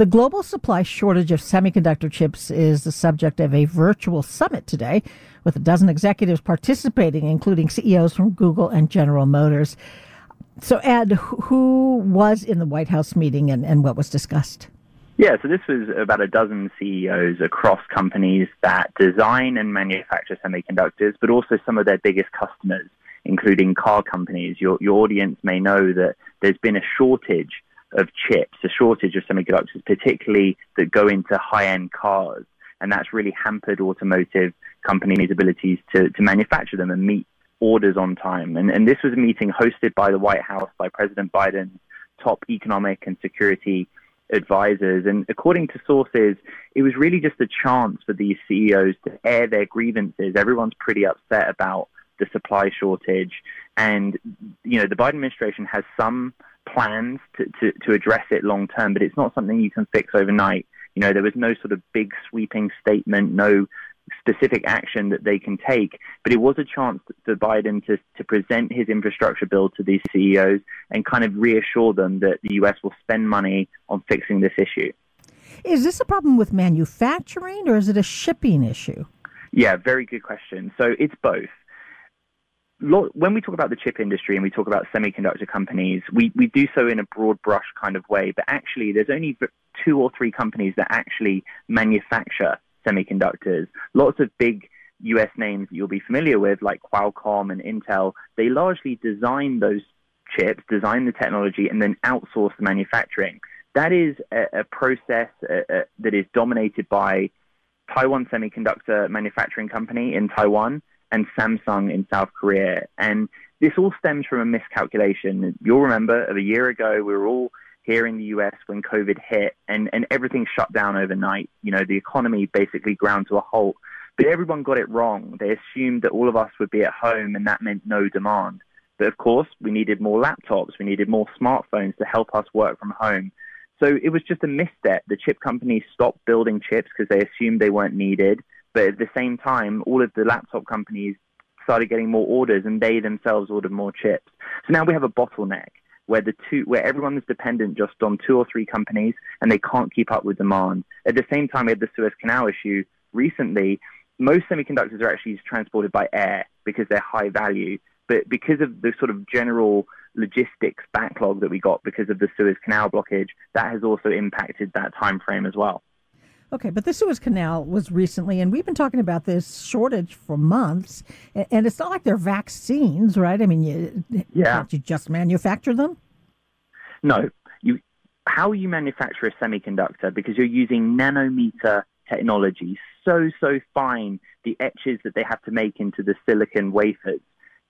The global supply shortage of semiconductor chips is the subject of a virtual summit today, with a dozen executives participating, including CEOs from Google and General Motors. So, Ed, who was in the White House meeting and, and what was discussed? Yeah, so this was about a dozen CEOs across companies that design and manufacture semiconductors, but also some of their biggest customers, including car companies. Your, your audience may know that there's been a shortage of chips, a shortage of semiconductors, particularly that go into high-end cars, and that's really hampered automotive companies' abilities to, to manufacture them and meet orders on time. And, and this was a meeting hosted by the White House, by President Biden's top economic and security advisors. And according to sources, it was really just a chance for these CEOs to air their grievances. Everyone's pretty upset about the supply shortage. And, you know, the Biden administration has some plans to, to, to address it long term, but it's not something you can fix overnight. You know, there was no sort of big sweeping statement, no specific action that they can take. But it was a chance for Biden to, to present his infrastructure bill to these CEOs and kind of reassure them that the U.S. will spend money on fixing this issue. Is this a problem with manufacturing or is it a shipping issue? Yeah, very good question. So it's both when we talk about the chip industry and we talk about semiconductor companies, we, we do so in a broad brush kind of way. But actually, there's only two or three companies that actually manufacture semiconductors. Lots of big US names that you'll be familiar with, like Qualcomm and Intel, they largely design those chips, design the technology, and then outsource the manufacturing. That is a, a process uh, uh, that is dominated by Taiwan Semiconductor Manufacturing Company in Taiwan and Samsung in South Korea. And this all stems from a miscalculation. You'll remember of a year ago, we were all here in the US when COVID hit and, and everything shut down overnight. You know, the economy basically ground to a halt. But everyone got it wrong. They assumed that all of us would be at home and that meant no demand. But of course, we needed more laptops, we needed more smartphones to help us work from home. So it was just a misstep. The chip companies stopped building chips because they assumed they weren't needed. But at the same time, all of the laptop companies started getting more orders and they themselves ordered more chips. So now we have a bottleneck where the two where everyone is dependent just on two or three companies and they can't keep up with demand. At the same time we had the Suez Canal issue recently. Most semiconductors are actually transported by air because they're high value. But because of the sort of general logistics backlog that we got because of the Suez Canal blockage, that has also impacted that time frame as well. Okay, but the Suez Canal was recently, and we've been talking about this shortage for months. And it's not like they're vaccines, right? I mean, you, yeah. can't you just manufacture them? No. You, how you manufacture a semiconductor, because you're using nanometer technology, so, so fine, the etches that they have to make into the silicon wafers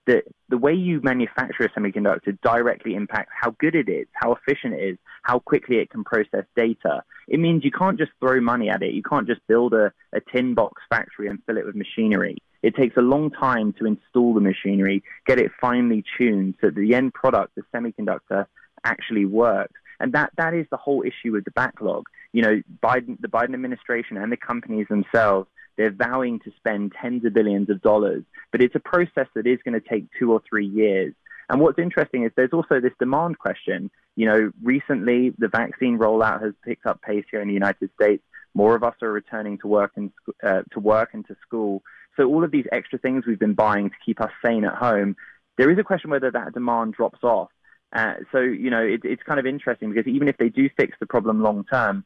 the, the way you manufacture a semiconductor directly impacts how good it is, how efficient it is, how quickly it can process data. It means you can't just throw money at it. You can't just build a, a tin box factory and fill it with machinery. It takes a long time to install the machinery, get it finely tuned so that the end product, the semiconductor, actually works. And that, that is the whole issue with the backlog. You know, Biden, the Biden administration and the companies themselves they're vowing to spend tens of billions of dollars, but it's a process that is going to take two or three years. And what's interesting is there's also this demand question. You know, recently the vaccine rollout has picked up pace here in the United States. More of us are returning to work and uh, to work and to school. So all of these extra things we've been buying to keep us sane at home, there is a question whether that demand drops off. Uh, so, you know, it, it's kind of interesting because even if they do fix the problem long term,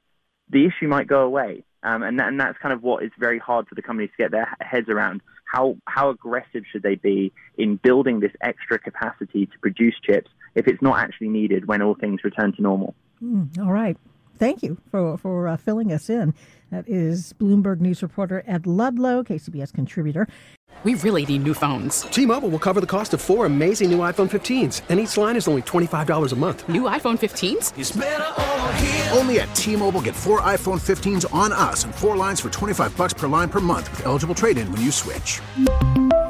the issue might go away. Um, and, that, and that's kind of what is very hard for the companies to get their heads around. How, how aggressive should they be in building this extra capacity to produce chips if it's not actually needed when all things return to normal? Mm, all right. Thank you for, for uh, filling us in. That is Bloomberg News reporter Ed Ludlow, KCBS contributor. We really need new phones. T Mobile will cover the cost of four amazing new iPhone 15s, and each line is only $25 a month. New iPhone 15s? Only at T Mobile get four iPhone 15s on us and four lines for 25 bucks per line per month with eligible trade in when you switch.